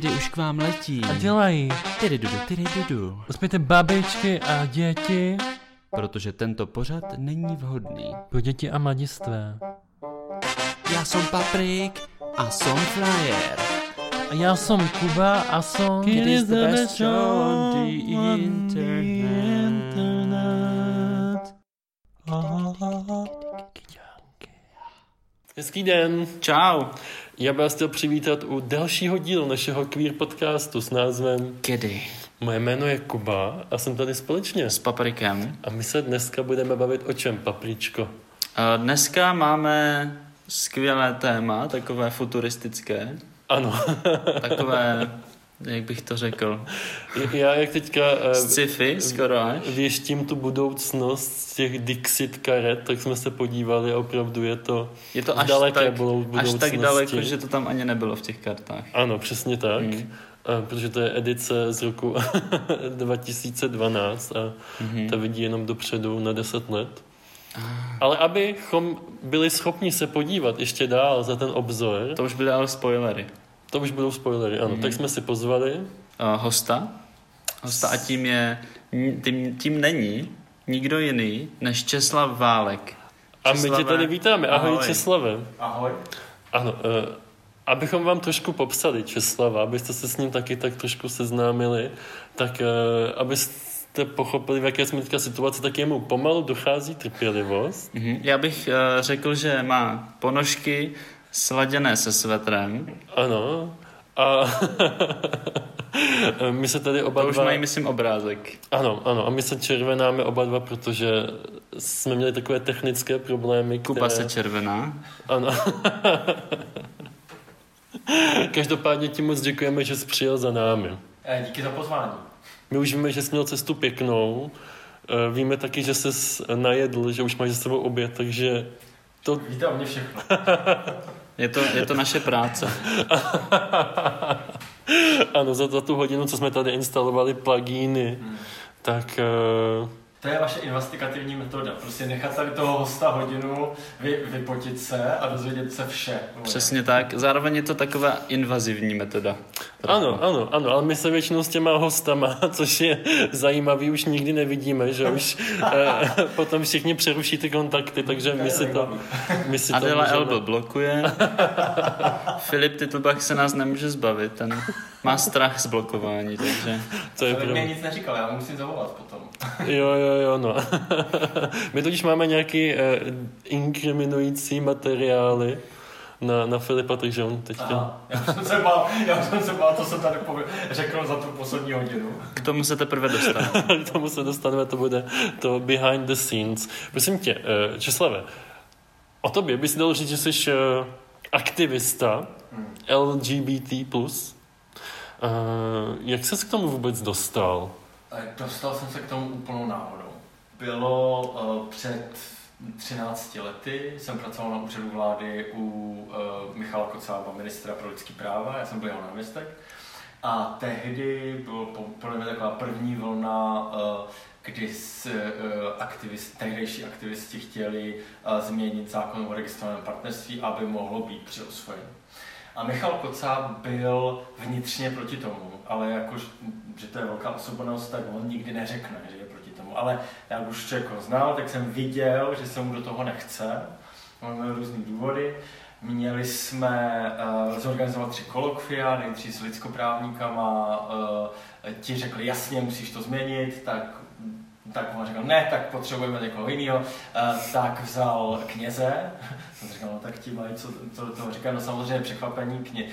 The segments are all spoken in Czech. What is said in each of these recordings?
kdy už k vám letí. A dělají. Tyry dudu, tyry dudu. Uspějte babičky a děti. Protože tento pořad není vhodný. Pro děti a mladistvé. Já jsem Paprik a jsem Flyer. A já jsem Kuba a jsem... It is the best show on the internet. Hezký den. Čau. Já bych vás chtěl přivítat u dalšího dílu našeho queer podcastu s názvem Kedy? Moje jméno je Kuba a jsem tady společně. S Paprikem. A my se dneska budeme bavit o čem, papričko? A Dneska máme skvělé téma, takové futuristické, Ano. takové, jak bych to řekl, Já jak teďka eh, sci-fi skoro až. věštím tu budoucnost z těch Dixit karet, tak jsme se podívali a opravdu je to, Je to až daleké tak, budou- až budoucnosti. tak daleko, že to tam ani nebylo v těch kartách. Ano, přesně tak. Hmm. A protože to je edice z roku 2012 a Mhm. ta vidí jenom dopředu na 10 let. Ale abychom byli schopni se podívat ještě dál za ten obzor, To už byly ale spoilery. To už budou spoilery, ano, Mhm. tak jsme si pozvali. Uh, hosta. Hosta a tím je, tím, tím není nikdo jiný než Česlav Válek. A my tě Česlave, tady vítáme. Ahoj, ahoj. Česlave. Ahoj. Ano, uh, abychom vám trošku popsali Česlava, abyste se s ním taky tak trošku seznámili, tak uh, abyste pochopili, v jaké jsme teďka situaci, tak jemu pomalu dochází trpělivost. Mhm. Já bych uh, řekl, že má ponožky sladěné se svetrem. Ano. A my se tady oba To už dva... mají, myslím, obrázek. Ano, ano, a my se červenáme oba dva, protože jsme měli takové technické problémy, Kuba které... se červená. Ano. Každopádně ti moc děkujeme, že jsi přijel za námi. Eh, Díky za pozvání. My už víme, že jsi měl cestu pěknou. Eh, Víme taky, že jsi najedl, že už máš za sebou oběd, takže to... Víte o mě všechno. Je to, je to naše práce. ano, za, za tu hodinu, co jsme tady instalovali plugíny, tak... eh, To je vaše investigativní metoda. Prostě nechat tady toho hosta hodinu, vy, vypotit se a dozvědět se vše. Přesně tak. Zároveň je to taková invazivní metoda. Ano, ano, ano, ale my se většinou s těma hostama, což je zajímavý, už nikdy nevidíme, že už eh, potom všichni přeruší ty kontakty, takže my si to, my si to Adela můžeme- Elbo blokuje. Filip Titlbach se nás nemůže zbavit. Ten má strach z blokování, takže... To je Ale mě nic neříkal, já mu musím zavolat potom. Jo, jo, jo, no. My totiž máme nějaký eh, inkriminující materiály na, na Filipa, takže on teďka... Aha, já jsem se bál, já jsem se bál, co jsem tady pově- řekl za tu poslední hodinu. K tomu se teprve dostane. K tomu se dostaneme, to bude to behind the scenes. Prosím tě, eh, Česlave, o tobě bys dal říct, že jsi eh, aktivista Hmm. LGBT+. Eh, Jak ses k tomu vůbec dostal? Dostal jsem se k tomu úplnou náhodou. Bylo uh, před 13 lety, jsem pracoval na úřadu vlády u uh, Michala Kocába, ministra pro lidský práva, já jsem byl jeho náměstek. A tehdy bylo po- podle mě taková první vlna, uh, kdy uh, aktivist, tehdejší aktivisti chtěli uh, změnit zákon o registrovaném partnerství, aby mohlo být přiosvojeno. A Michal Kocáb byl vnitřně proti tomu, ale jakož, že to je velká osobnost, tak on nikdy neřekne, že je proti tomu. Ale já už ho znal, tak jsem viděl, že se mu do toho nechce. On měl různý důvody. Měli jsme uh, zorganizovat tři kolokvia, nejdřív s lidskoprávníkama, uh, ti řekli, jasně, musíš to změnit, tak tak on řekl, ne, tak potřebujeme někoho jiného, uh, tak vzal kněze, jsem říkal, no tak ti mají, co, do toho říká, no samozřejmě překvapení, kně, uh,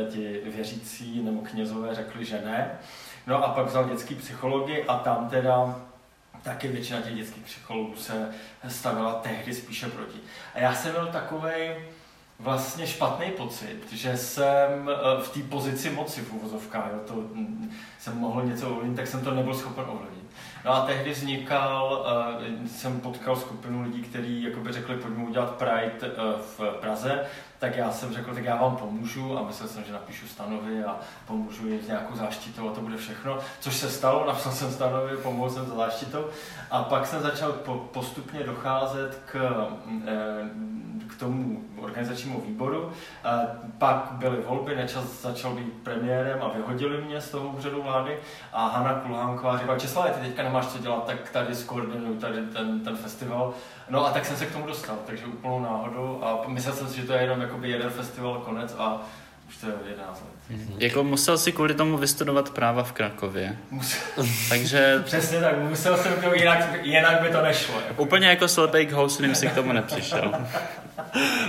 uh, ti věřící nebo knězové řekli, že ne. No a pak vzal dětský psychologi a tam teda taky většina těch dětských psychologů se stavila tehdy spíše proti. A já jsem měl takovej vlastně špatný pocit, že jsem eh, v té pozici moci v uvozovkách, jo, to mm, jsem mohl něco ovlivnit, tak jsem to nebyl schopen ovlivnit. No a tehdy vznikal, uh, jsem potkal skupinu lidí, kteří jakoby řekli, pojďme udělat Pride uh, v Praze, tak já jsem řekl, tak já vám pomůžu. A myslel jsem, že napíšu stanovy a pomůžu jim s nějakou záštitou a to bude všechno, což se stalo, napsal jsem stanovy, pomohl jsem za záštitou. A pak jsem začal po, postupně docházet k, eh, k tomu organizačnímu výboru. Eh, Pak byly volby, Nečas začal být premiérem a vyhodili mě z toho úřadu vlády. A Hanna Kulhánková říkala, Česlav, ty teďka nemáš co dělat, tak tady skoordinuj tady ten, ten festival. No a tak jsem se k tomu dostal, takže úplnou náhodou. A myslel jsem si, že to je jenom jakoby jeden festival, konec a už to je 11 let. Jako musel si kvůli tomu vystudovat práva v Krakově. Musel, Takže přesně tak, musel jsem to jinak, jinak by to nešlo. Jako. úplně jako slepej k houslím si k tomu nepřišel.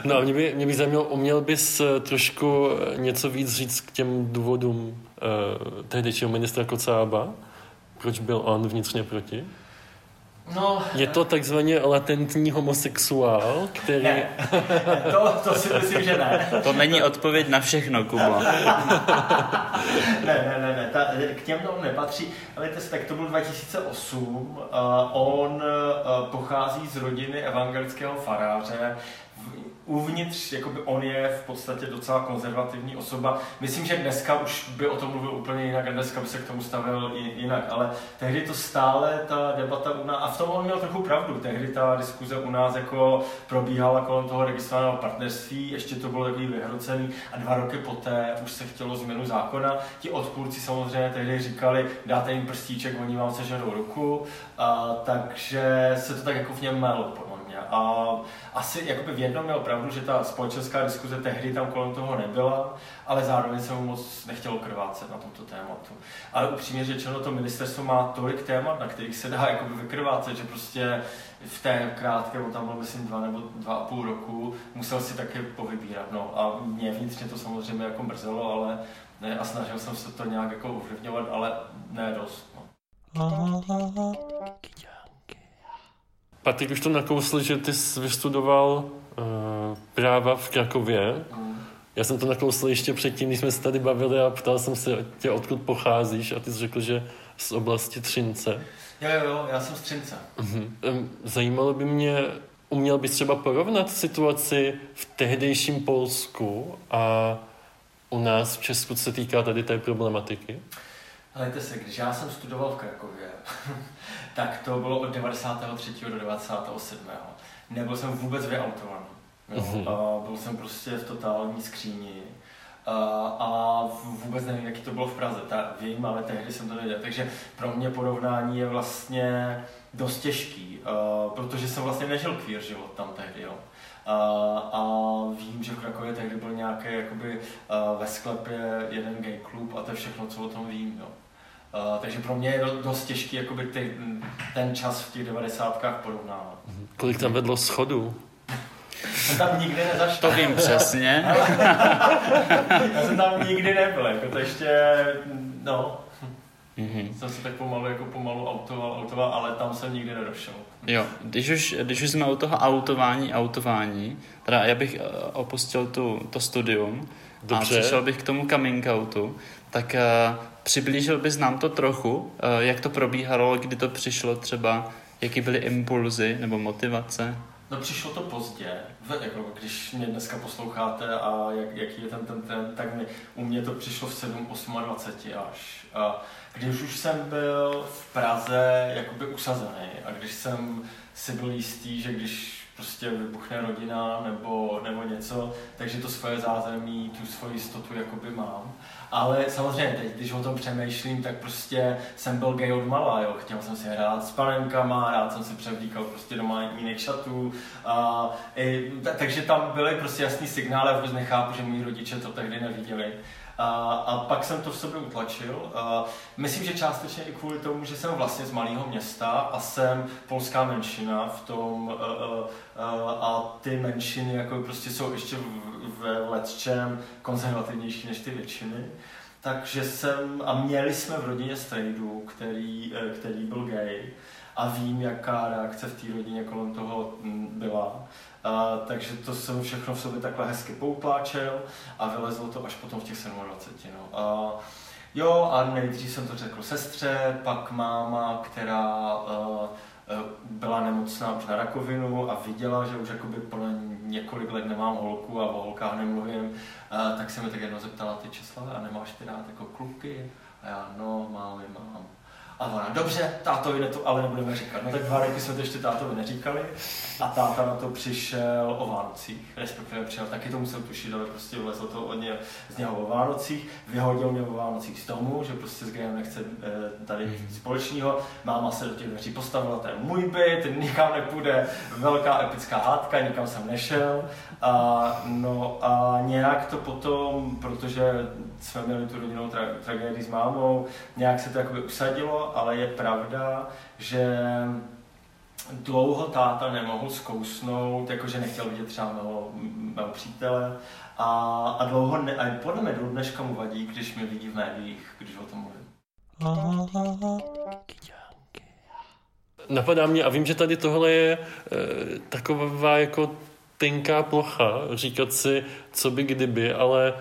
No a mě by, mě by zajímalo, uměl bys eh, trošku eh, něco víc říct k těm důvodům uh, tehdejšího ministra Kocába? Proč byl on vnitřně proti? No, Je to takzvaně latentní homosexuál, který... ne, to, to si myslím, že ne. To není odpověď na všechno, Kubo. Ne, ne, ne, ne, ta, k těm to nepatří. Ale to, tak to byl 2008. Uh, on uh, pochází z rodiny evangelického faráře. Uvnitř, jakoby on je v podstatě docela konzervativní osoba. Myslím, že dneska už by o tom mluvil úplně jinak a dneska by se k tomu stavil jinak, ale tehdy to stále ta debata u nás, a v tom on měl trochu pravdu, tehdy ta diskuze u nás jako probíhala kolem toho registrovaného partnerství, ještě to bylo takový vyhrocený a dva roky poté už se chtělo změnu zákona. Ti odpůrci samozřejmě tehdy říkali, dáte jim prstíček, oni vám seženou ruku, a, takže se to tak jako v něm mě. A asi jakoby v jednom měl pravdu, že ta společenská diskuze tehdy tam kolem toho nebyla, ale zároveň se mu moc nechtělo krvácet na tomto tématu. Ale upřímně řečeno, to ministerstvo má tolik témat, na kterých se dá jakoby vykrvácet, že prostě v té krátké, on tam byl myslím dva nebo dva a půl roku, musel si taky povybírat. No a mě vnitřně to samozřejmě jako mrzelo, ale ne, a snažil jsem se to nějak jako ovlivňovat, ale ne dost. No. Patrik už to nakousl, že ty jsi vystudoval uh, práva v Krakově. Mm. Já jsem to nakousl ještě předtím, když jsme se tady bavili a ptal jsem se tě, odkud pocházíš a ty jsi řekl, že z oblasti Třince. Jo, jo, jo, já jsem z Třince. Em, Zajímalo by mě, uměl bys třeba porovnat situaci v tehdejším Polsku a u nás v Česku, co se týká tady té problematiky? Helejte se, když já jsem studoval v Krakově, tak to bylo od 93. do 97. Nebyl jsem vůbec vyautovaný. Jo? Mhm. A byl jsem prostě v totální skříni. A, a vůbec nevím, jaký to bylo v Praze. Ta, vím, ale tehdy jsem to nevěděl. Takže pro mě porovnání je vlastně dost těžký, uh, protože jsem vlastně nežil queer život tam tehdy. Jo. A, a vím, že v Krakově tehdy byl nějaký jakoby, uh, ve sklepě jeden gay klub a to je všechno, co o tom vím. Jo. Uh, takže pro mě je do, dost těžký jakoby ty, ten čas v těch devadesátkách porovnávat. Kolik tam vedlo schodů? Jsem tam nikdy nezašel. To vím přesně. Já jsem tam nikdy nebyl, jako to ještě, no, Mhm. jsem se tak pomalu, jako pomalu autoval, autoval, ale tam jsem nikdy nedošel. Jo, když už, když už jsme u toho autování, autování, teda já bych eh, opustil tu, to studium Dobře. a přišel bych k tomu coming outu, tak uh, přiblížil bys nám to trochu, uh, jak to probíhalo, kdy to přišlo třeba, jaký byly impulzy nebo motivace. No přišlo to pozdě, jako když mě dneska posloucháte a jak, jaký je ten, ten trend, tak mi, u mě to přišlo v 7, 28 až. A když už jsem byl v Praze jakoby usazený a když jsem si byl jistý, že když prostě vybuchne rodina nebo, nebo něco, takže to svoje zázemí, tu svoji jistotu jakoby mám. Ale samozřejmě teď, když o tom přemýšlím, tak prostě jsem byl gay od mala, jo. Chtěl jsem si hrát s panenkama, rád jsem si převlíkal prostě do malých šatů. A, i, ta, takže tam byly prostě jasný signály, vůbec nechápu, že moji rodiče to tehdy neviděli. A, a pak jsem to v sobě utlačil. A myslím, že částečně i kvůli tomu, že jsem vlastně z malého města a jsem polská menšina v tom uh, uh, a ty menšiny jako prostě jsou ještě v, letčem konzervativnější než ty většiny. Takže jsem, a měli jsme v rodině strejdu, který, eh, který byl gay a vím, jaká reakce v té rodině kolem toho byla. A, takže to jsem všechno v sobě takhle hezky poutláčel a vylezlo to až potom v těch 27. No. A, jo, a nejdřív jsem to řekl sestře, pak máma, která byla nemocná na rakovinu a viděla, že už jakoby po několik let nemám holku a o holkách nemluvím, a, tak se mi tak jednou zeptala, ty Česlave, a nemáš ty rád jako kluky? A já, no, mám, mám. A ona, dobře, tátovi to ale nebudeme říkat. No tak dva roky jsme to ještě tátovi neříkali a táta na to přišel o Vánocích, respektive přijel, taky to musel tušit, ale prostě vlezlo to od něj, z něho o Vánocích, vyhodil mě o Vánocích z domu, že prostě s Graham nechce eh, tady Mhm. společného, máma se do těch dveří postavila, to je můj byt, nikam nepůjde, velká epická hádka, nikam jsem nešel. A, no a nějak to potom, protože jsme měli tu rodinnou tra- tragédii s mámou, nějak se to jakoby usadilo, ale je pravda, že dlouho táta nemohl zkousnout, jakože nechtěl vidět třeba mého, mého přítele a, a dlouho, ne, a podle mě do dneška mu vadí, když mě vidí v médiích, když o tom mluvím. Napadá mě, a vím, že tady tohle je e, taková jako tenká plocha, říkat si, co by kdyby, ale e,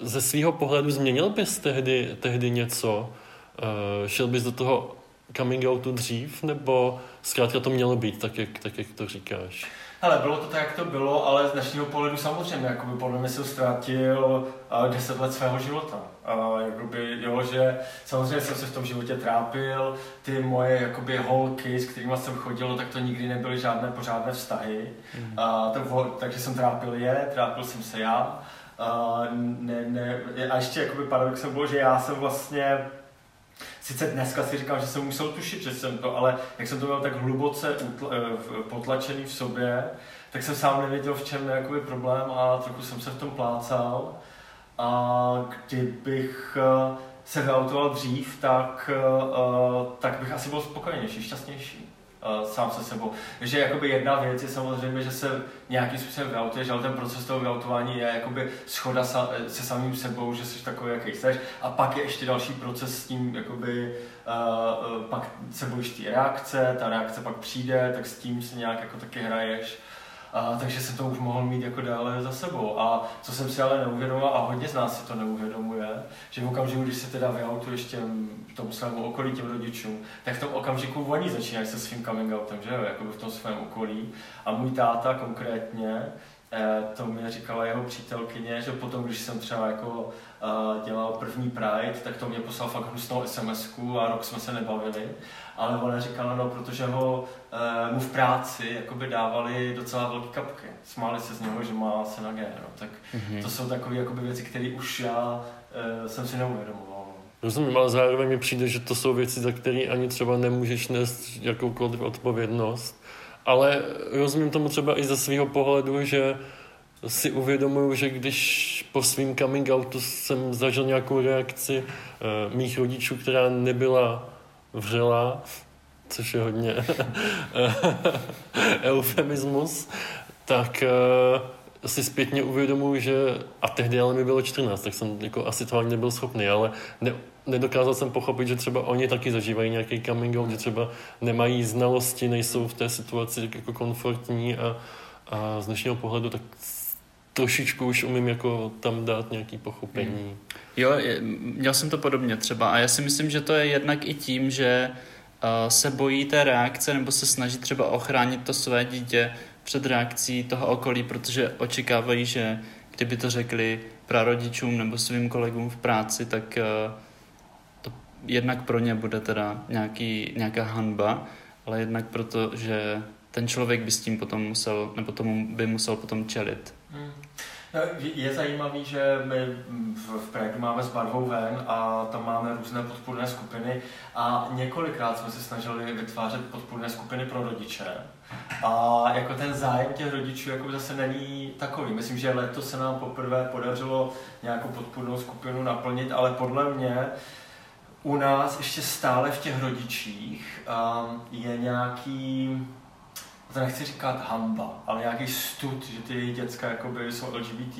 ze svého pohledu změnil bys tehdy, tehdy něco? E, šel bys do toho coming outu dřív, nebo zkrátka to mělo být tak, jak, tak, jak to říkáš? Hele, bylo to tak, jak to bylo, ale z dnešního pohledu samozřejmě, jakoby podle mě jsem ztratil uh, 10 let svého života. Uh, jakoby, jo, že samozřejmě jsem se v tom životě trápil, ty moje jakoby holky, s kterými jsem chodil, tak to nikdy nebyly žádné pořádné vztahy. Mhm. Uh, to, takže jsem trápil je, trápil jsem se já. Uh, ne, ne, a ještě jakoby paradoxem bylo, že já jsem vlastně Sice dneska si říkám, že jsem musel tušit, že jsem to, ale jak jsem to měl tak hluboce eh, potlačený v sobě, tak jsem sám nevěděl, v čem je problém a trochu jsem se v tom plácal. A kdybych eh, se vyautoval dřív, tak, eh, tak bych asi byl spokojenější, šťastnější sám se sebou. Takže jakoby jedna věc je samozřejmě, že se nějakým způsobem vyautuješ, ale ten proces toho vyautování je jakoby schoda sa, se samým sebou, že jsi takový, jaký jsi. A pak je ještě další proces s tím, jakoby, uh, pak se bojíš té reakce, ta reakce pak přijde, tak s tím si nějak jako taky hraješ. A, takže jsem to už mohl mít jako dále za sebou. A co jsem si ale neuvědomoval, a hodně z nás si to neuvědomuje, že v okamžiku, když se teda vyautuješ těm, tomu svému okolí, těm rodičům, tak v tom okamžiku oni začínají se svým coming outem, že jo, jako v tom svém okolí. A můj táta konkrétně, to mi říkala jeho přítelkyně, že potom, když jsem třeba jako eh, dělal první Pride, tak to mě poslal fakt hnusnou sms a rok jsme se nebavili. Ale ona říkala, no, protože ho eh, mu v práci jakoby dávali docela velké kapky. Smáli se z něho, že má syna G, no. Tak Mhm. to jsou takové jakoby věci, které už já eh, jsem si neuvědomoval. no. Rozumím, ale zároveň mi přijde, že to jsou věci, za které ani třeba nemůžeš nést jakoukoliv odpovědnost. Ale rozumím tomu třeba i ze svého pohledu, že si uvědomuju, že když po svým coming outu jsem zažil nějakou reakci uh, mých rodičů, která nebyla vřelá, což je hodně eufemismus, tak uh, si zpětně uvědomuji, že a tehdy ale mi bylo 14, tak jsem jako asi toho ani nebyl schopný, ale ne, nedokázal jsem pochopit, že třeba oni taky zažívají nějaký coming out, že třeba nemají znalosti, nejsou v té situaci jako komfortní a, a z dnešního pohledu tak trošičku už umím jako tam dát nějaký pochopení. Jo, je- měl jsem to podobně třeba a já si myslím, že to je jednak i tím, že uh, se bojí té reakce nebo se snaží třeba ochránit to své dítě před reakcí toho okolí, protože očekávají, že kdyby to řekli prarodičům nebo svým kolegům v práci, tak uh, jednak pro ně bude teda nějaký, nějaká hanba, ale jednak proto, že ten člověk by s tím potom musel, nebo tomu by musel potom čelit. Hmm. Je- zajímavý, že my v, Prague máme s barvou ven a tam máme různé podpůrné skupiny a několikrát jsme se snažili vytvářet podpůrné skupiny pro rodiče. A jako ten zájem těch rodičů jako zase není takový. Myslím, že letos se nám poprvé podařilo nějakou podpůrnou skupinu naplnit, ale podle mě u nás ještě stále v těch rodičích um, je nějaký to nechci říkat hamba, ale nějaký stud, že ty děcka jakoby jsou LGBT.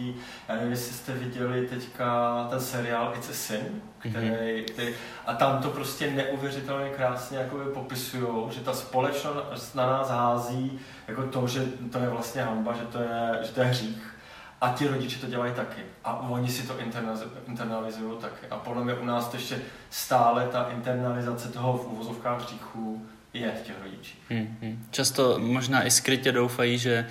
Já nevím, jestli jste viděli teďka ten seriál It's a Sin, který, který, a tam to prostě neuvěřitelně krásně jakoby popisujou, že ta společnost na nás hází jako to, že to je vlastně hamba, že to je, že to je hřích. A ti rodiče to dělají taky. A oni si to internaliz- internalizují taky. A podle mě u nás to ještě stále ta internalizace toho v úvozovkách hříchu je v těch rodičích. Hmm, hmm. Často možná i skrytě doufají, že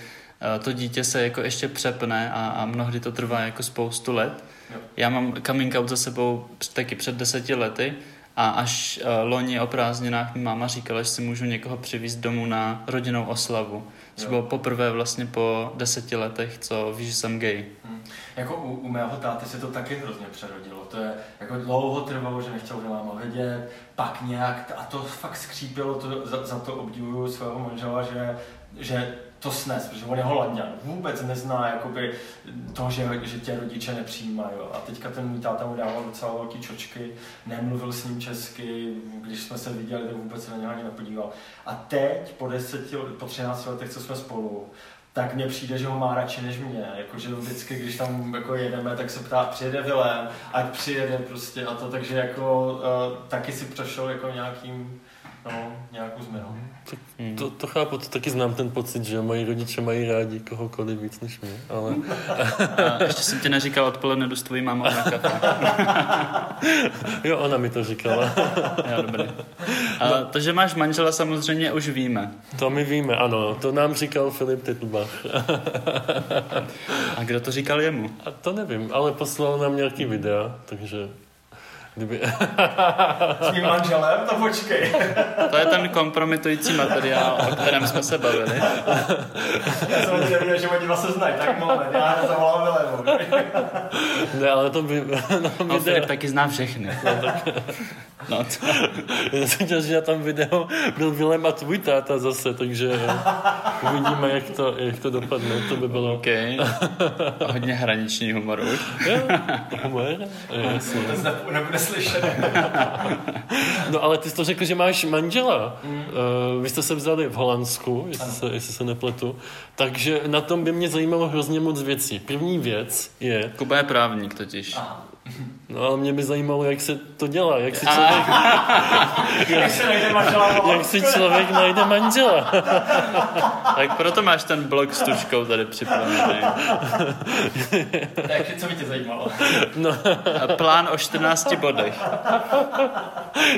eh, to dítě se jako ještě přepne a, a mnohdy to trvá jako spoustu let. Jo. Já mám coming out za sebou taky před deseti lety A až uh, loni o prázdninách mi máma říkala, že si můžu někoho přivést domů na rodinnou oslavu. Což Jo. bylo poprvé vlastně po deseti letech, co víš, že jsem gay. Hm. Jako u, u mého táty se to taky hrozně přerodilo. To je jako dlouho trvalo, že nechtěl že máma vědět, pak nějak, a to fakt skřípilo, to, za, za to obdivuju svého manžela, že, že to snes, protože on je holanděn, vůbec nezná jakoby to, že, že tě rodiče nepřijímají. A teďka ten můj táta mu dával docela velký čočky, nemluvil s ním česky, když jsme se viděli, tak vůbec se na něho ani nepodíval. A teď, po deseti, po 13 letech, co jsme spolu, tak mně přijde, že ho má radši než mě. Jakože vždycky, když tam jako jedeme, tak se ptá, přijede Vilém, ať přijede prostě a to, takže jako uh, taky si prošel jako nějakým, no, nějakou změnou. Hmm. To, to chápu, to taky znám ten pocit, že moji rodiče mají rádi kohokoliv víc než mě, ale A ještě jsem ti neříkal odpoledne, jdu s tvojí mámou na kafe. jo, ona mi to říkala. Jo, dobrý. A to, že máš manžela, samozřejmě už víme. To my víme, ano, to nám říkal Filip Titlbach. A kdo to říkal jemu? A to nevím, ale poslal nám nějaký videa, takže kdyby... S mým manželem? To počkej. To je ten kompromitující materiál, o kterém jsme se bavili. Já jsem nevěděl, že oni dva se znají, tak moment, já zavolám Vilému. ne, ale to by... No, No. Filip taky zná všechny. No, to, Já jsem chtěl, že na tom videu byl Vilém a tvůj táta zase, takže uvidíme, jak to, jak to dopadne. To by bylo... OK. Hodně hraniční humor už. Jo, humor? Jasně. Nebude slyšet. No ale ty jsi to řekl, že máš manžela. Mm. Uh, vy jste se vzali v Holandsku, jestli se, jestli se nepletu. Takže na tom by mě zajímalo hrozně moc věcí. První věc je, Kuba je právník totiž. Aha. No ale mě by zajímalo, jak se to dělá, jak si člověk, Jak se najde manžela jak si člověk najde manžela. Tak proto máš ten blok s tučkou tady připravený. Takže co by tě zajímalo? No, A plán o 14 bodech.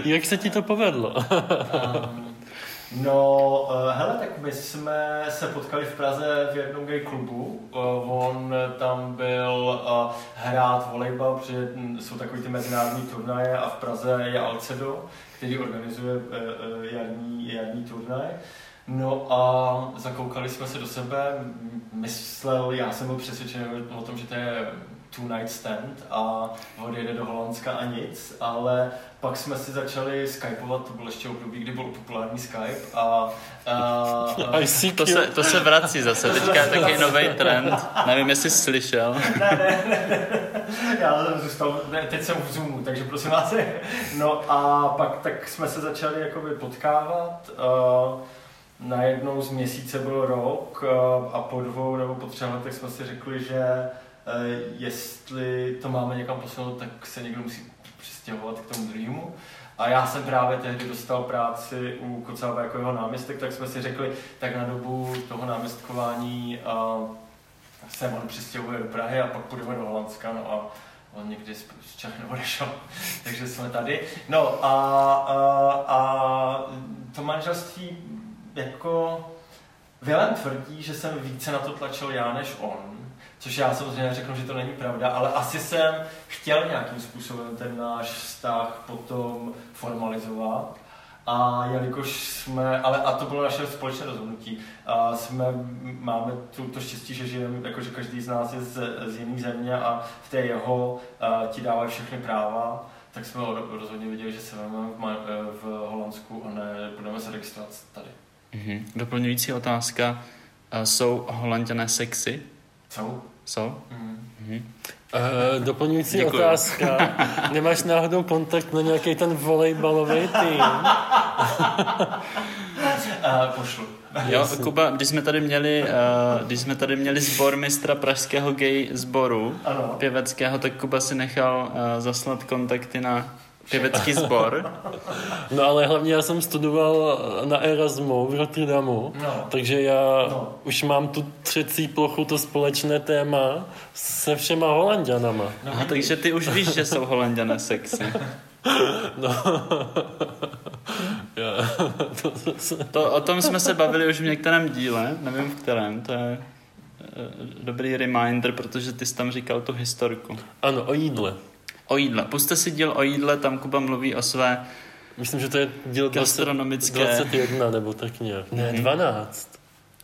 jak se ti to povedlo? No, uh, hele, tak my jsme se potkali v Praze v jednom gay klubu. Uh, on tam byl uh, hrát volejbal, protože hm, jsou takový ty mezinárodní turnaje a v Praze je Alcedo, který organizuje jarní, jarní turnaj. No a zakoukali jsme se do sebe, myslel, já jsem byl přesvědčený o tom, že to je two night stand a odjede do Holandska a nic, ale pak jsme si začali skypovat, to bylo ještě období, kdy byl populární Skype a, a, a. To se, to se vrací zase. Teďka je takový nový trend. Nevím, jestli jsi slyšel. já jsem zůstal, ne, teď jsem v Zoomu, takže prosím vás. No a pak tak jsme se začali jakoby potkávat. Uh, najednou z měsíce byl rok uh, a po dvou nebo po třech letech jsme si řekli, že jestli to máme někam posunout, tak se někdo musí přistěhovat k tomu druhému. A já jsem právě tehdy dostal práci u Kocába jako jeho náměstek, tak jsme si řekli, tak na dobu toho náměstkování uh, se on přistěhuje do Prahy a pak půjdeme do Holandska, no a on někdy z Čech neodešel, takže jsme tady. No a, a, a to manželství jako Vilém tvrdí, že jsem více na to tlačil já než on, což já samozřejmě řeknu, že to není pravda, ale asi jsem chtěl nějakým způsobem ten náš vztah potom formalizovat. A jelikož jsme, ale a to bylo naše společné rozhodnutí, a jsme, máme tu, to štěstí, že žijeme, jakože každý z nás je z, z jiné země a v té jeho a, ti dávají všechny práva, tak jsme ro- rozhodně viděli, že se vezmeme v, Ma- v Holandsku a ne budeme se registrovat tady. Mhm. Doplňující otázka. Jsou holanděné sexy? Jsou? Mm. Mhm. Uh, doplňující Děkuju. otázka. Nemáš náhodou kontakt na nějaký ten volejbalový tým? A, pošlu. Jo, Kuba, když jsme tady měli, uh, když jsme tady měli sbor mistra pražského gay sboru Ano. pěveckého, tak Kuba si nechal uh, zaslat kontakty na pěvecký sbor. No ale hlavně já jsem studoval na Erasmu v Rotterdamu, No. takže já No. už mám tu třecí plochu, to společné téma se všema Holandianama. No, Aha, takže ty už víš, že jsou holanděné sexy. No. To, o tom jsme se bavili už v některém díle, nevím v kterém, to je eh, dobrý reminder, protože ty jsi tam říkal tu historku. ano, o jídle. O jídle. Puste si díl o jídle, tam Kuba mluví o své Myslím, že to je díl 20, gastronomické 21 nebo tak nějak. Ne, Mhm. 12.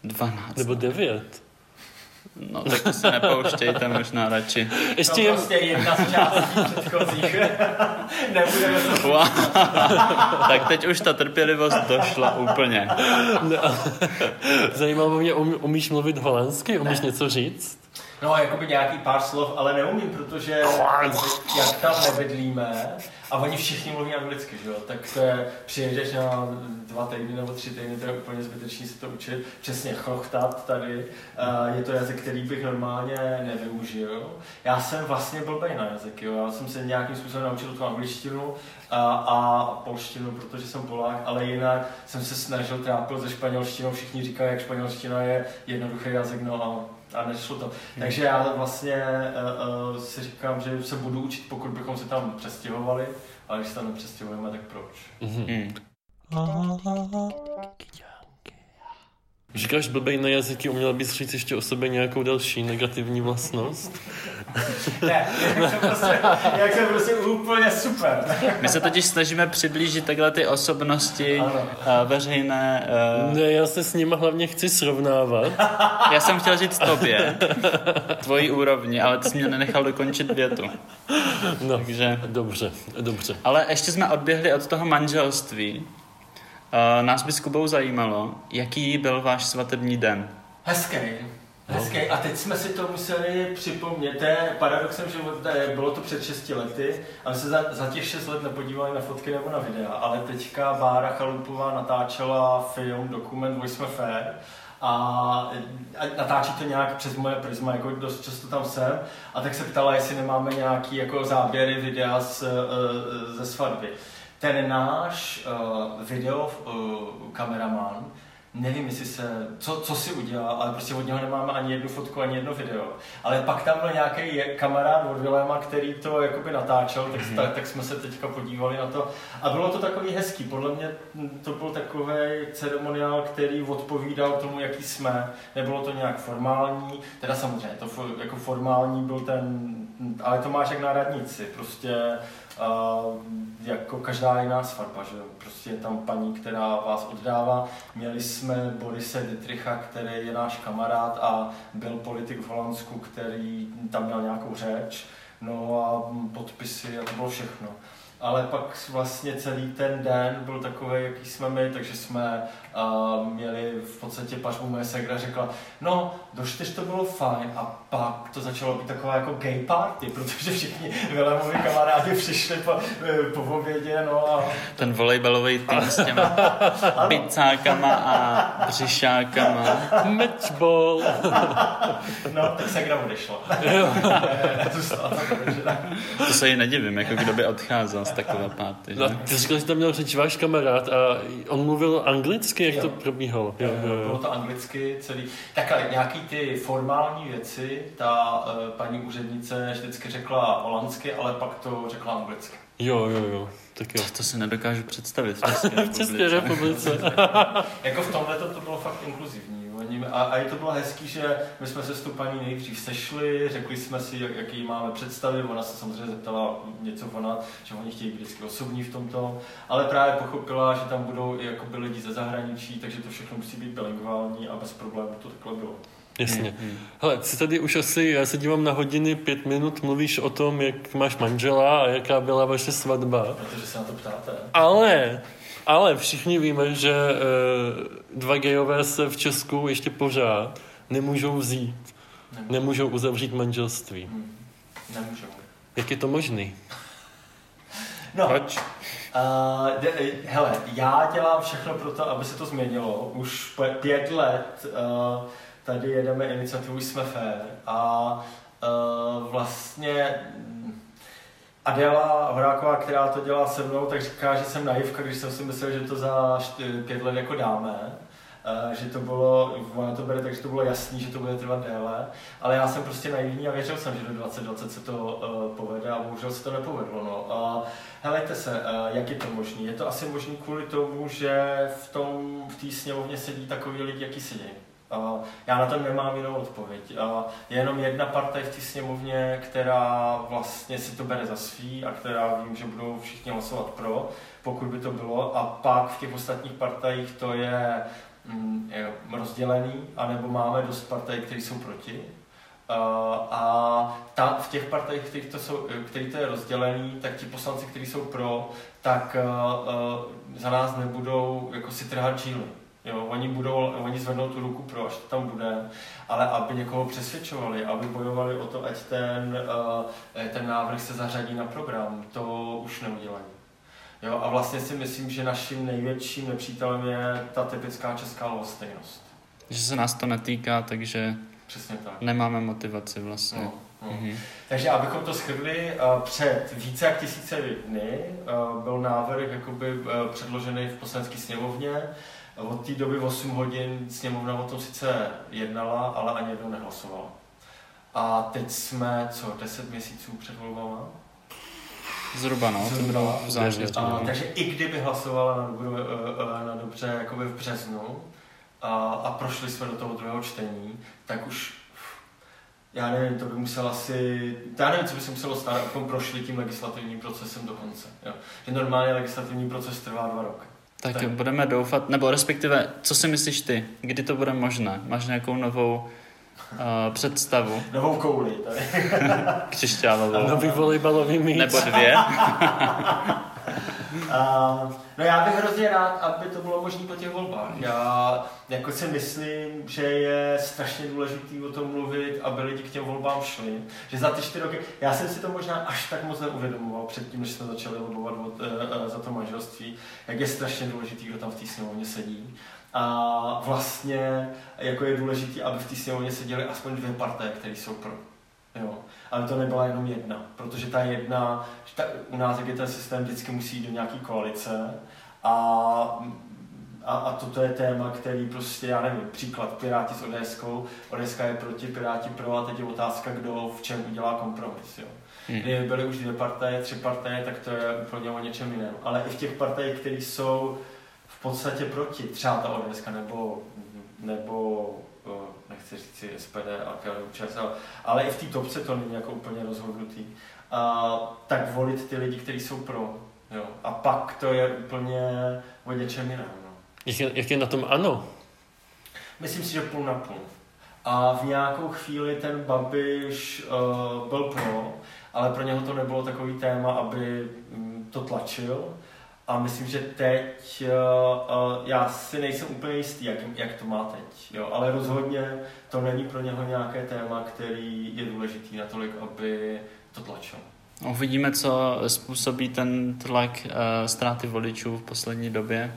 12. Nebo 9. No, tak to se nepouštějte možná radši. Ještě no je, prostě jedna z částí předchozích. Nebudeme to... Wow. tak teď už ta trpělivost došla úplně. zajímalo mě, um, umíš mluvit holandsky? Umíš něco říct? No, jakoby nějaký pár slov, ale neumím, protože jak tam nebydlíme a oni všichni mluví anglicky, že jo, tak to je, přijedeš na dva týdny nebo tři týdny, to je úplně zbytečný si to učit, přesně chrochtat tady, uh, je to jazyk, který bych normálně nevyužil. Já jsem vlastně blbej na jazyky, jo, já jsem se nějakým způsobem naučil tu angličtinu a, a polštinu, protože jsem Polák, ale jinak jsem se snažil trápil se španělštinou, všichni říkají, jak španělština je jednoduchý jazyk, no a a nešlo to. Takže já vlastně uh, uh, si říkám, že se budu učit, pokud bychom se tam přestěhovali, ale když se tam nepřestěhujeme, tak proč? Mhm. Hmm. Říkáš blbej na jazyky, uměl bys říct ještě o sobě nějakou další negativní vlastnost? Ne, jak jsem prostě, jak jsem prostě úplně super. My se totiž snažíme přiblížit takhle ty osobnosti Ano. uh, veřejné. Uh, Ne, já se s nima hlavně chci srovnávat. já jsem chtěl říct tobě, tvojí úrovni, ale ty jsi mě nenechal dokončit větu. No, Takže... dobře, dobře. Ale ještě jsme odběhli od toho manželství. Uh, nás by s Kubou zajímalo, jaký byl váš svatební den. Hezký. Hezký. A teď jsme si to museli připomnět. To je paradoxem, že bylo to před 6 lety, ale se za, za těch 6 let nepodívali na fotky nebo na videa. Ale teďka Bára Chalupová natáčela film, dokument jsme fair a, a natáčí to nějak přes moje prisma, jako dost často tam jsem. A tak se ptala, jestli nemáme nějaký jako záběry videa z, eh, ze svatby. Ten náš uh, video uh, kameraman, nevím, jestli se, co, co si udělal, ale prostě od něho nemáme ani jednu fotku, ani jedno video. Ale pak tam byl nějaký kamarád od Viléma, který to jakoby natáčel, tak, mm-hmm. tak, tak jsme se teďka podívali na to. A bylo to takový hezký. Podle mě to byl takový ceremoniál, který odpovídal tomu, jaký jsme. Nebylo to nějak formální, teda samozřejmě, to jako formální byl ten, ale to máš jak na radnici, prostě jako každá jiná svatba, že. Prostě je tam paní, která vás oddává. Měli jsme Borise Dietricha, který je náš kamarád a byl politik v Holandsku, který tam měl nějakou řeč. No a podpisy a to bylo všechno. Ale pak vlastně celý ten den byl takový, jaký jsme my, takže jsme uh, měli v podstatě pařbu moje segra řekla, no do čtyř to bylo fajn a pak to začalo být taková jako gay party, protože všichni Vilémovi kamarádi přišli po, eh, po obědě, no a Ten volejbalový tým s těma pizzákama a břišákama. Matchball. no, tak segra odešla. To se jí nedivím, jako kdo by odcházel z takové party. No, ty říkal, že tam měl řeč váš kamarád a on mluvil anglicky, jak Jo. to probíhalo? Jo, jo, Bylo jo. to anglicky celý. Takhle, nějaký ty formální věci, ta uh, paní úřednice vždycky řekla holandsky, ale pak to řekla anglicky. jo, jo, jo. Tak jo. To si nedokážu představit v České V České republice. republice. Jako v tomhle to, to bylo fakt inkluzivní. Oni, a, a je to bylo hezký, že my jsme se s tou paní nejdřív sešli, řekli jsme si, jak, jaký máme představy, ona se samozřejmě zeptala něco ona, že oni chtějí být vždycky osobní v tomto, ale právě pochopila, že tam budou i jakoby lidi ze zahraničí, takže to všechno musí být bilingvální a bez problémů to takhle bylo. Jasně. Hmm. Hele, ty tady už asi, já se dívám na hodiny, pět minut, mluvíš o tom, jak máš manžela a jaká byla vaše svatba. Protože se na to ptáte. Ale, ale všichni víme, že uh, dva gejové se v Česku ještě pořád nemůžou vzít, Nemůžu. nemůžou uzavřít manželství. Hmm. Nemůžu. Jak je to možný? No, Proč? Uh, de, hele, já dělám všechno pro to, aby se to změnilo. Už p- pět let uh, tady jedeme iniciativu Jsme fair a uh, vlastně Adela Horáková, která to dělá se mnou, tak říká, že jsem naivka, když jsem si myslel, že to za pět let jako dáme. Uh, že to bylo, ona to bere tak, že to bylo jasný, že to bude trvat déle, ale já jsem prostě naivní a věřil jsem, že do 2020 se to uh, povede a bohužel se to nepovedlo. No. Uh, helejte se, uh, jak je to možné? Je to asi možné kvůli tomu, že v tom v té sněmovně sedí takový lidi, jaký sedí. Já na to nemám jinou odpověď. Je jenom jedna partaj v té sněmovně, která vlastně si to bere za svý a která vím, že budou všichni hlasovat pro, pokud by to bylo. A pak v těch ostatních partajích to je, mm, je rozdělený, anebo máme dost partají, které jsou proti. A ta, v těch partajích, kterých to, jsou, který to je rozdělený, tak ti poslanci, kteří jsou pro, tak uh, uh, za nás nebudou jako si trhat žíly. Jo, oni, budou, oni zvednou tu ruku pro, až to tam bude, ale aby někoho přesvědčovali, aby bojovali o to, ať ten, uh, ten návrh se zařadí na program, to už neudělají. Jo, a vlastně si myslím, že naším největším nepřítelem je ta typická česká lhostejnost. Že se nás to netýká, takže Přesně tak. nemáme motivaci vlastně. No, no. Mhm. Takže abychom to shrnuli, eh, před více jak tisíce dny eh, byl návrh jakoby eh, předložený v poslanecké sněmovně. Od té doby 8 hodin sněmovna o tom sice jednala, ale ani jednou nehlasovala. A teď jsme, co, 10 měsíců před volbama? Zhruba no, to bylo v září. A, Mhm. takže i kdyby hlasovala na, dobře, na dobře jakoby v březnu a, a prošli jsme do toho druhého čtení, tak už já nevím, to by muselo asi, já nevím, co by se muselo stát, abychom prošli tím legislativním procesem do konce. Jo. Že normálně legislativní proces trvá dva roky. Tak, Tak. budeme doufat, nebo respektive, co si myslíš ty? Kdy to bude možné? Máš nějakou novou uh, představu Novou kouli tady. křišťálovou? Nový volejbalový míč. Nebo dvě? No já bych hrozně rád, aby to bylo možné po těch volbách. Já jako si myslím, že je strašně důležité o tom mluvit, aby lidi k těm volbám šli. Že za ty čtyři roky, já jsem si to možná až tak moc neuvědomoval předtím, než jsme začali lobovat od, e, za to manželství, jak je strašně důležitý, kdo tam v té sněmovně sedí. A vlastně jako je důležité, aby v té sněmovně seděly aspoň dvě partaje, které jsou pro. Jo. Ale to nebyla jenom jedna, protože ta jedna, že ta, u nás jak je ten systém, vždycky musí jít do nějaký koalice a, a, a toto je téma, který prostě, já nevím, příklad Piráti s ODSkou, ODSka je proti, Piráti pro a teď je otázka, kdo v čem udělá kompromis. Jo. Hmm. Kdyby byly už dvě partaje, tři partaje, tak to je úplně o něčem jiném. Ale i v těch partajích, které jsou v podstatě proti, třeba ta ODS nebo, nebo nechci říct si SPD a KDU ale i v té topce to není jako úplně rozhodnutý. A, tak volit ty lidi, kteří jsou pro. Jo. A pak to je úplně o něčem jiném. No. Jak je, jak je na tom ano? Myslím si, že půl na půl. A v nějakou chvíli ten Babiš uh, byl pro, ale pro něho to nebylo takový téma, aby mm, to tlačil. A myslím, že teď, uh, uh, já si nejsem úplně jistý, jak, jak to má teď, jo, ale rozhodně to není pro něho nějaké téma, který je důležitý natolik, aby to tlačil. Uvidíme, co způsobí ten tlak uh, ztráty voličů v poslední době.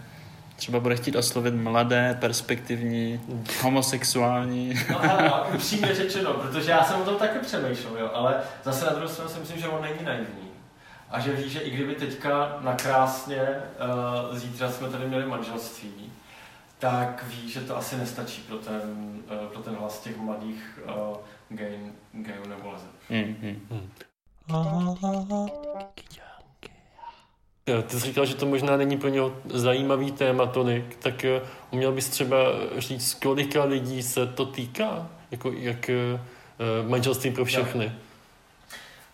Třeba bude chtít oslovit mladé, perspektivní, homosexuální. No hele, a upřímně řečeno, protože já jsem o tom taky přemýšlel, jo, ale zase na druhou stranu si myslím, že on není naivní. A že ví, že i kdyby teďka nakrásně uh, zítra jsme tady měli manželství, tak ví, že to asi nestačí pro ten, uh, pro ten hlas těch mladých uh, gay, gayů nebo leze. Mm, mm. Jo, Ty jsi říkal, že to možná není pro něho zajímavý téma tolik, tak eh, uměl bys třeba říct, kolika lidí se to týká? Jako, jak eh, manželství pro všechny.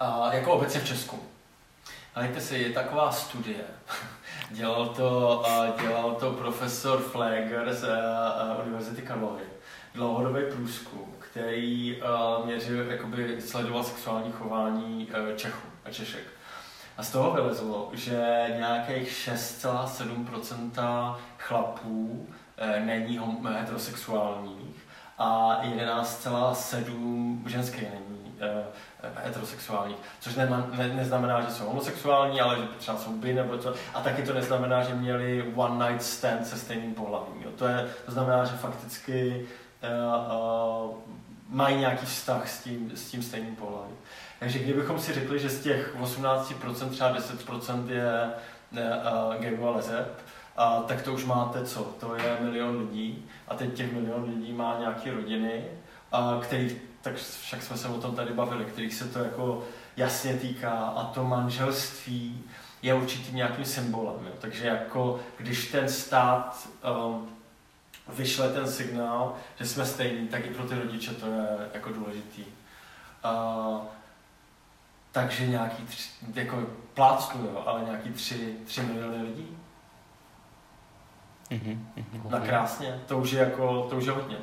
A jako obecně v Česku. Hledajte se, je taková studie. dělal, to, dělal to profesor Flager z a, Univerzity Karlovy. Dlouhodobý průzkum, který a, měřil, jakoby sledoval sexuální chování Čechů a Češek. A z toho vylezlo, že nějakých 6,7% chlapů není heterosexuálních a 11,7 ženských není heterosexuálních, což ne, ne, neznamená, že jsou homosexuální, ale že třeba jsou by nebo to, a taky to neznamená, že měli one night stand se stejným pohlavím. Jo. To, je, to znamená, že fakticky uh, uh, mají nějaký vztah s tím, s tím stejným pohlavím. Takže kdybychom si řekli, že z těch 18% třeba 10% je uh, gayů a lezeb, a tak to už máte co? To je milion lidí a teď těch milion lidí má nějaké rodiny, a který, tak však jsme se o tom tady bavili, kterých se to jako jasně týká a to manželství je určitým nějakým symbolem. Jo. Takže jako když ten stát um, vyšle ten signál, že jsme stejní, tak i pro ty rodiče to je jako důležitý. Uh, takže nějaký tři, jako plácnu, jo, ale nějaký tři, tři miliony lidí. Mhm, mhm. Na krásně, to už je jako, to už je hodně.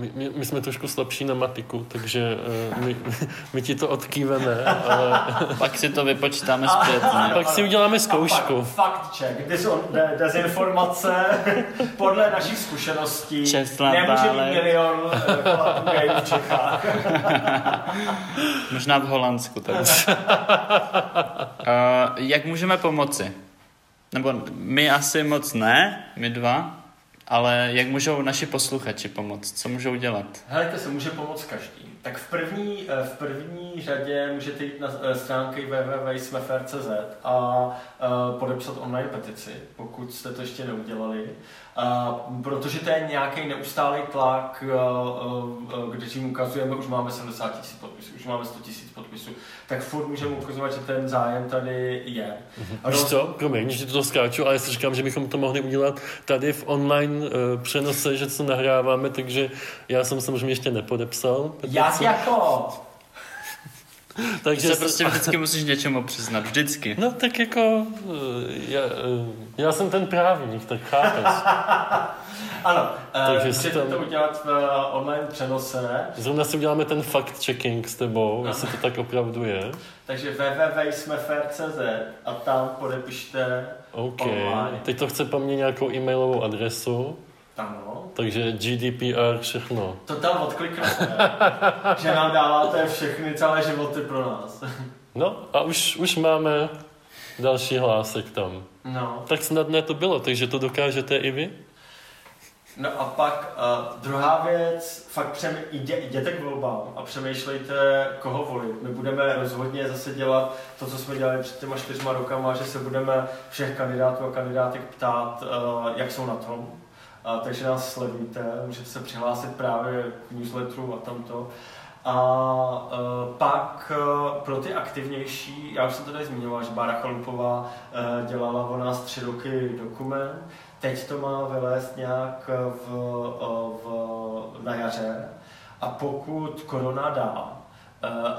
My, my, my jsme trošku slabší na matiku, takže uh, my, my ti to odkýveme, ale Pak si to vypočítáme zpětně. pak si uděláme zkoušku. pak Fact check, Deson, de, dezinformace, podle našich zkušeností Šest nemůže být milion eh, gayů v Čechách. Možná v Holandsku. Tak. uh, jak můžeme pomoci? Nebo my asi moc ne, my dva, ale jak můžou naši posluchači pomoct? Co můžou dělat? Helejte se, může pomoct každý. Tak v první, eh, v první řadě můžete jít na eh, stránky www.smefr.cz a eh, podepsat online petici, pokud jste to ještě neudělali. A protože to je nějaký neustálý tlak, když jim ukazujeme, už máme 70 tisíc podpisů, už máme 100 tisíc podpisů, tak furt můžeme ukazovat, že ten zájem tady je. Víš co, promiň, že to skáču, ale já si říkám, že bychom to mohli udělat tady v online přenose, že co nahráváme, takže já jsem samozřejmě ještě nepodepsal. Jak jako? takže Že se prostě vždycky musíš něčemu přiznat. Vždycky. No tak jako, uh, já, uh, já jsem ten právník, tak chápeš. Ano, Takže Takže si můžete tam- to udělat v eh, online přenose. Zrovna si uděláme ten fact-checking s tebou, jestli to tak opravdu je. Takže www.smefer.cz a tam podepište OK. Online. Teď to chce po mně nějakou e-mailovou adresu, ano. takže GDPR všechno. To tam odkliknete, že nám dáváte všechny celé životy pro nás. No a už, už máme další hlásek tam. No. Tak snadné to bylo, takže to dokážete i vy? No a pak uh, druhá věc, fakt přemý, jdě, jděte k volbám a přemýšlejte, koho volit. My budeme rozhodně zase dělat to, co jsme dělali před těma čtyřma rokama, že se budeme všech kandidátů a kandidátek ptát, uh, jak jsou na tom. Uh, takže nás sledujte, můžete se přihlásit právě k newsletteru a tamto. A uh, pak uh, pro ty aktivnější, já už jsem to tady zmiňoval, že Bára Chalupová uh, dělala o nás tři roky dokument, Teď to má vylézt nějak v, v, na jaře a pokud korona dá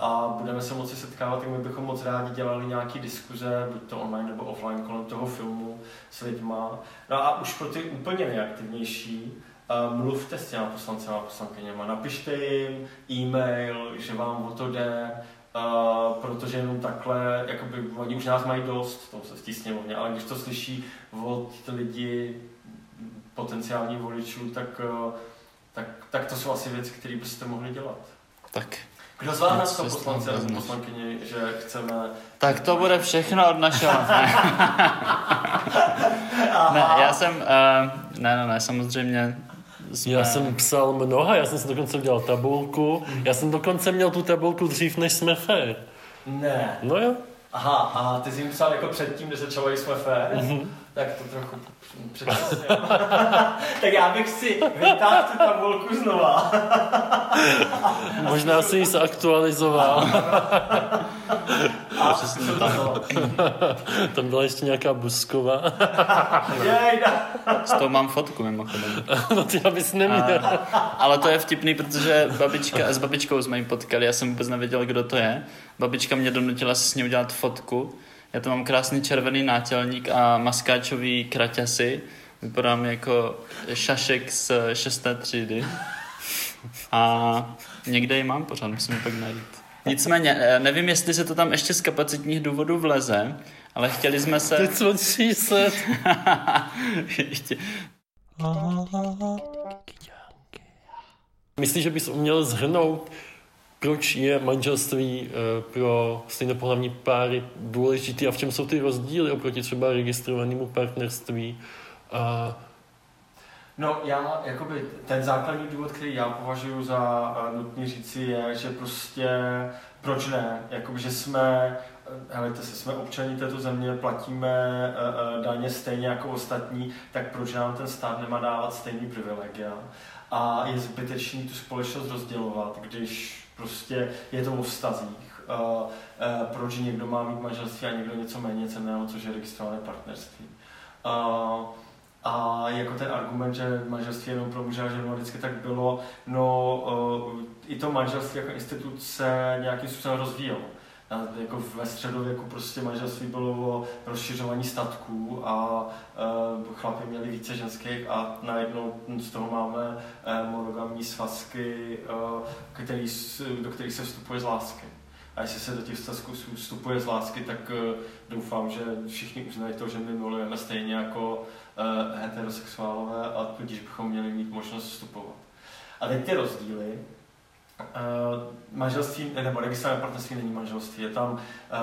a budeme se moci setkávat, my bychom moc rádi dělali nějaký diskuze, buď to online nebo offline, kolem toho filmu s lidma. No a už pro ty úplně nejaktivnější, eh, mluvte s těma poslancema a poslankyněma, napište jim e-mail, že vám o to jde, Uh, protože jenom takhle, jakoby, oni už nás mají dost v tom se v té ale když to slyší od lidí, potenciální voličů, tak, uh, tak, tak to jsou asi věci, které byste mohli dělat. Tak. Kdo z vás to tam nebo poslankyni, že chceme... Tak to bude všechno od našeho. Ne, ne já jsem... Uh, ne, ne, ne, samozřejmě jsme... Já jsem psal mnoha, já jsem si dokonce udělal tabulku. Já jsem dokonce měl tu tabulku dřív, než jsme fair. Ne. No jo. Aha, a ty jsi jim psal jako předtím, než začali jsme fér, Mhm. Tak to trochu předčasně. tak já bych si vytáhl tu tabulku znova. Možná si ji zaktualizoval. A Přesně tak. Tam byla ještě nějaká buskova. Jej, da. S tou mám fotku mimochodem. no ty abys neměl. A, ale to je vtipný, protože babička, s babičkou jsme ji potkali, já jsem vůbec nevěděl, kdo to je. Babička mě donutila si s ní udělat fotku. Já tam mám krásný červený nátělník a maskáčový kraťasy. Vypadám jako šašek z šesté třídy. A někde ji mám pořád, musím ji pak najít. Nicméně, eh, nevím, jestli se to tam ještě z kapacitních důvodů vleze, ale chtěli jsme se... Teď co tříset. ještě, Myslíš, že bys uměl zhrnout, proč je manželství eh, pro stejnopohlavní páry důležitý a v čem jsou ty rozdíly oproti třeba registrovanému partnerství? A No já, jakoby, ten základní důvod, který já považuji za uh, nutný říci, je, že prostě, proč ne, jakoby, že jsme, eh, helejte se, jsme občani této země, platíme daně stejně jako ostatní, tak proč nám ten stát nemá dávat stejný privilegia? A je zbytečný tu společnost rozdělovat, když prostě je to o vztazích. Uh, uh, proč někdo má mít manželství a někdo něco méně cenného, což je registrované partnerství. Uh, A jako ten argument, že manželství je jenom pro muže a ženu vždycky tak bylo, no uh, i to manželství jako instituce nějakým způsobem rozvíjelo. A jako ve středověku prostě manželství bylo o rozšiřování statků a uh, chlapi měli více ženských a najednou z toho máme uh, monogamní svazky, uh, který, do kterých se vstupuje z lásky. A jestli se do těch vztahů vstupuje z lásky, tak uh, doufám, že všichni uznají to, že my milujeme stejně jako uh, heterosexuálové a tudíž bychom měli mít možnost vstupovat. A teď ty rozdíly, manželství, nebo registrované partnerství není manželství, je tam uh,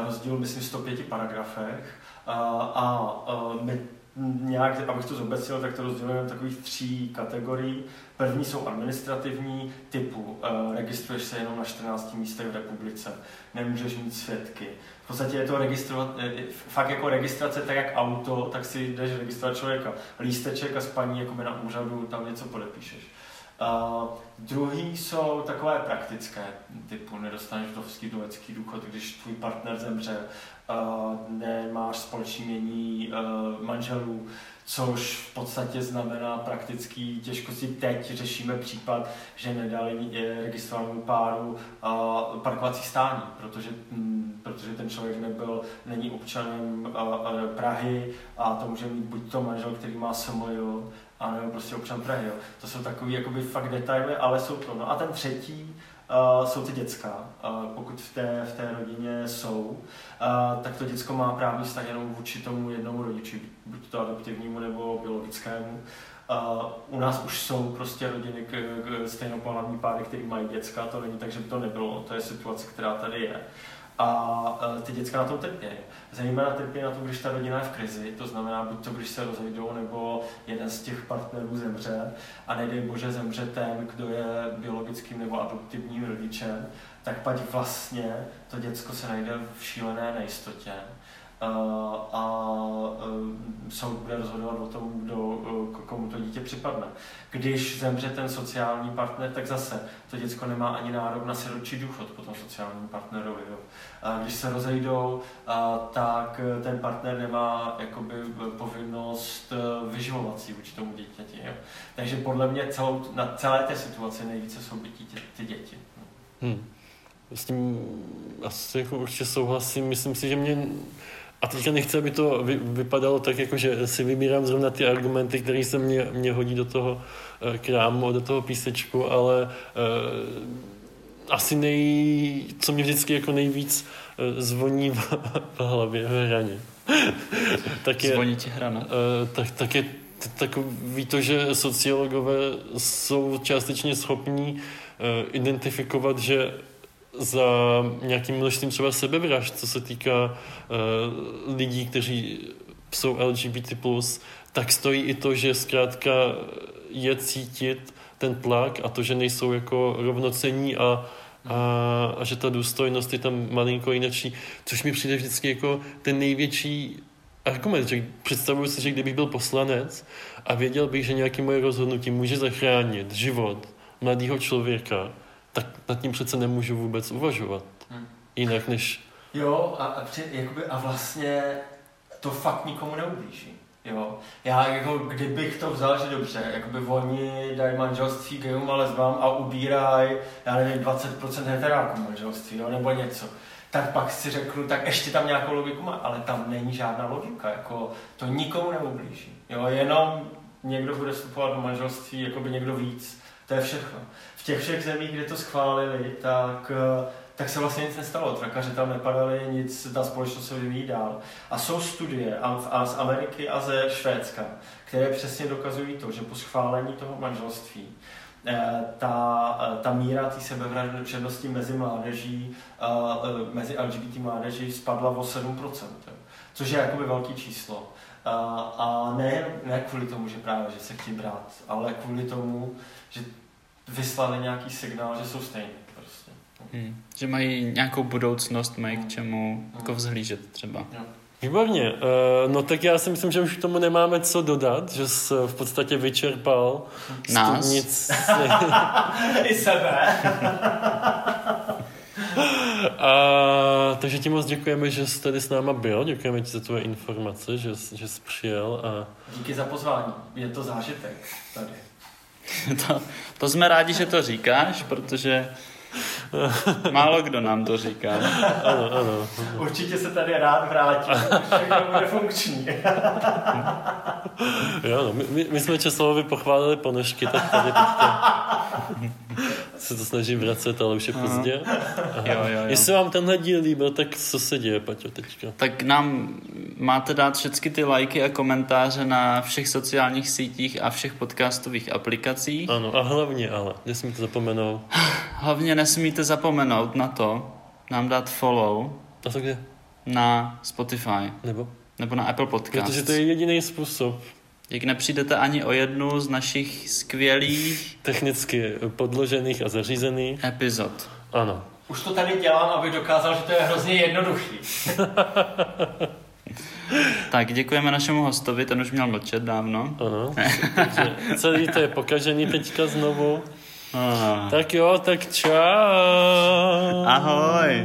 rozdíl, myslím, v 105 paragrafech a my nějak, abych to zobecnil, tak to rozdělujeme do takových tří kategorií. První jsou administrativní typu, registruješ se jenom na 14 místech v republice, nemůžeš mít svědky. V podstatě je to registrovat, fakt jako registrace, tak jak auto, tak si jdeš registrovat člověka. Lísteček a spaní jako na úřadu, tam něco podepíšeš. Uh, druhý jsou takové praktické, typu nedostaneš vdovský duecký důchod, když tvůj partner zemře, uh, nemáš společný mění uh, manželů, což v podstatě znamená praktický těžkosti. Teď řešíme případ, že nedali registrovanému páru uh, parkovací stání, protože, m, protože ten člověk nebyl, není občanem uh, Prahy a to může mít buď to manžel, který má SMO, a nebo prostě občan Prahy. Jo. To jsou takové jakoby fakt detaily, ale jsou to. No a ten třetí uh, jsou ty děcka. Uh, pokud v té, v té rodině jsou, uh, tak to děcko má právní vztah jenom vůči tomu jednomu rodiči, buď to adoptivnímu nebo biologickému. Uh, u nás už jsou prostě rodiny k, k stejnopohlavní páry, které mají děcka, to není tak, že by to nebylo, to je situace, která tady je. A e, ty děcka na to trpí. Zejména trpí na to, když ta rodina je v krizi, to znamená buď to, když se rozejdou, nebo jeden z těch partnerů zemře a nejdej bože zemře ten, kdo je biologickým nebo adoptivním rodičem, tak pak vlastně to děcko se najde v šílené nejistotě a soud bude rozhodovat o tom, kdo, komu to dítě připadne. Když zemře ten sociální partner, tak zase to děcko nemá ani nárok na sirotčí důchod po tom sociálním partnerovi. Jo. Když se rozejdou, tak ten partner nemá jakoby povinnost e, vyživovací vůči tomu dítěti. Jo. Takže podle mě celou, na celé té situaci nejvíce jsou by ty děti. Hmm. S tím asi jako určitě souhlasím. Myslím si, že mě a teďka nechci, aby to vy, vypadalo tak, jako že si vybírám zrovna ty argumenty, které se mě, mě hodí do toho uh, krámu, do toho písečku, ale uh, asi nej, co mě vždycky jako nejvíc uh, zvoní v, v hlavě, v hraně. tak je, Zvoní ti hrana. Uh, tak, tak je takový to, že sociologové jsou částečně schopní uh, identifikovat, že za nějakým množstvím třeba sebevražd, co se týká uh, lidí, kteří jsou LGBT+, tak stojí i to, že zkrátka je cítit ten tlak a to, že nejsou jako rovnocení a, a, a že ta důstojnost je tam malinko jinačí, což mi přijde vždycky jako ten největší argument, že představuju si, že kdybych byl poslanec a věděl bych, že nějaké moje rozhodnutí může zachránit život mladého člověka, tak nad tím přece nemůžu vůbec uvažovat. Hmm. Jinak než... Jo, a, a, při, jakoby, a vlastně to fakt nikomu neublíží. Jo. Já jako kdybych to vzal, že dobře, jakoby oni dají manželství gejům a lesbám a ubírají, já nevím, 20% heteráků manželství, jo, nebo něco. Tak pak si řeknu, tak ještě tam nějakou logiku má, ale tam není žádná logika, jako to nikomu neublíží. Jo, jenom někdo bude vstupovat do manželství, jako by někdo víc. To je všechno těch všech zemích, kde to schválili, tak, eh, tak se vlastně nic nestalo. Trakaři tam nepadali, nic, ta společnost se vyvíjí dál. A jsou studie a, a z Ameriky a ze Švédska, které přesně dokazují to, že po schválení toho manželství eh, ta, eh, ta míra té sebevražednosti mezi mládeží, mezi LGBT mládeží spadla o 7%, což je jakoby velký číslo. A, a ne, ne kvůli tomu, že právě, že se chtějí brát, ale kvůli tomu, že vyslali nějaký signál, že jsou stejní. Prostě. Hmm. Že mají nějakou budoucnost, mají k hmm. čemu hmm. jako vzhlížet třeba. Jo. Výborně. Uh, no tak já si myslím, že už k tomu nemáme co dodat, že jsi v podstatě vyčerpal Nás. Nic... I sebe. A takže ti moc děkujeme, že jsi tady s náma byl, děkujeme ti za tvoje informace, že, jsi- že jsi přijel a Díky za pozvání. Je to zážitek tady. To, to jsme rádi, že to říkáš, protože málo kdo nám to říkal. ano, ano. Určitě se tady rád vrátím. Všechno bude funkční. Jo, no, my, my, jsme Česlavovi pochválili ponožky, tak tady teďka se to snažím vracet, ale už je pozdě. Jo, jo, jo. Jestli vám tenhle díl líbil, tak co se děje, Paťo, teďka? Tak nám máte dát všechny ty lajky a komentáře na všech sociálních sítích a všech podcastových aplikacích. Ano, a hlavně ale, nesmíte zapomenout. Hlavně nesmíte zapomenout na to, nám dát follow A to kde? na Spotify Nebo? nebo na Apple Podcasts. Protože to je jediný způsob Jak nepřijdete ani o jednu z našich skvělých technicky podložených a zařízených. epizod. Ano. Už to tady dělám, abych dokázal, že to je hrozně jednoduchý. Tak děkujeme našemu hostovi, ten už měl mlčet dávno. Ano. Takže celý to je pokažený teďka znovu. Ah. Tak jo, tak čau. Ahoj.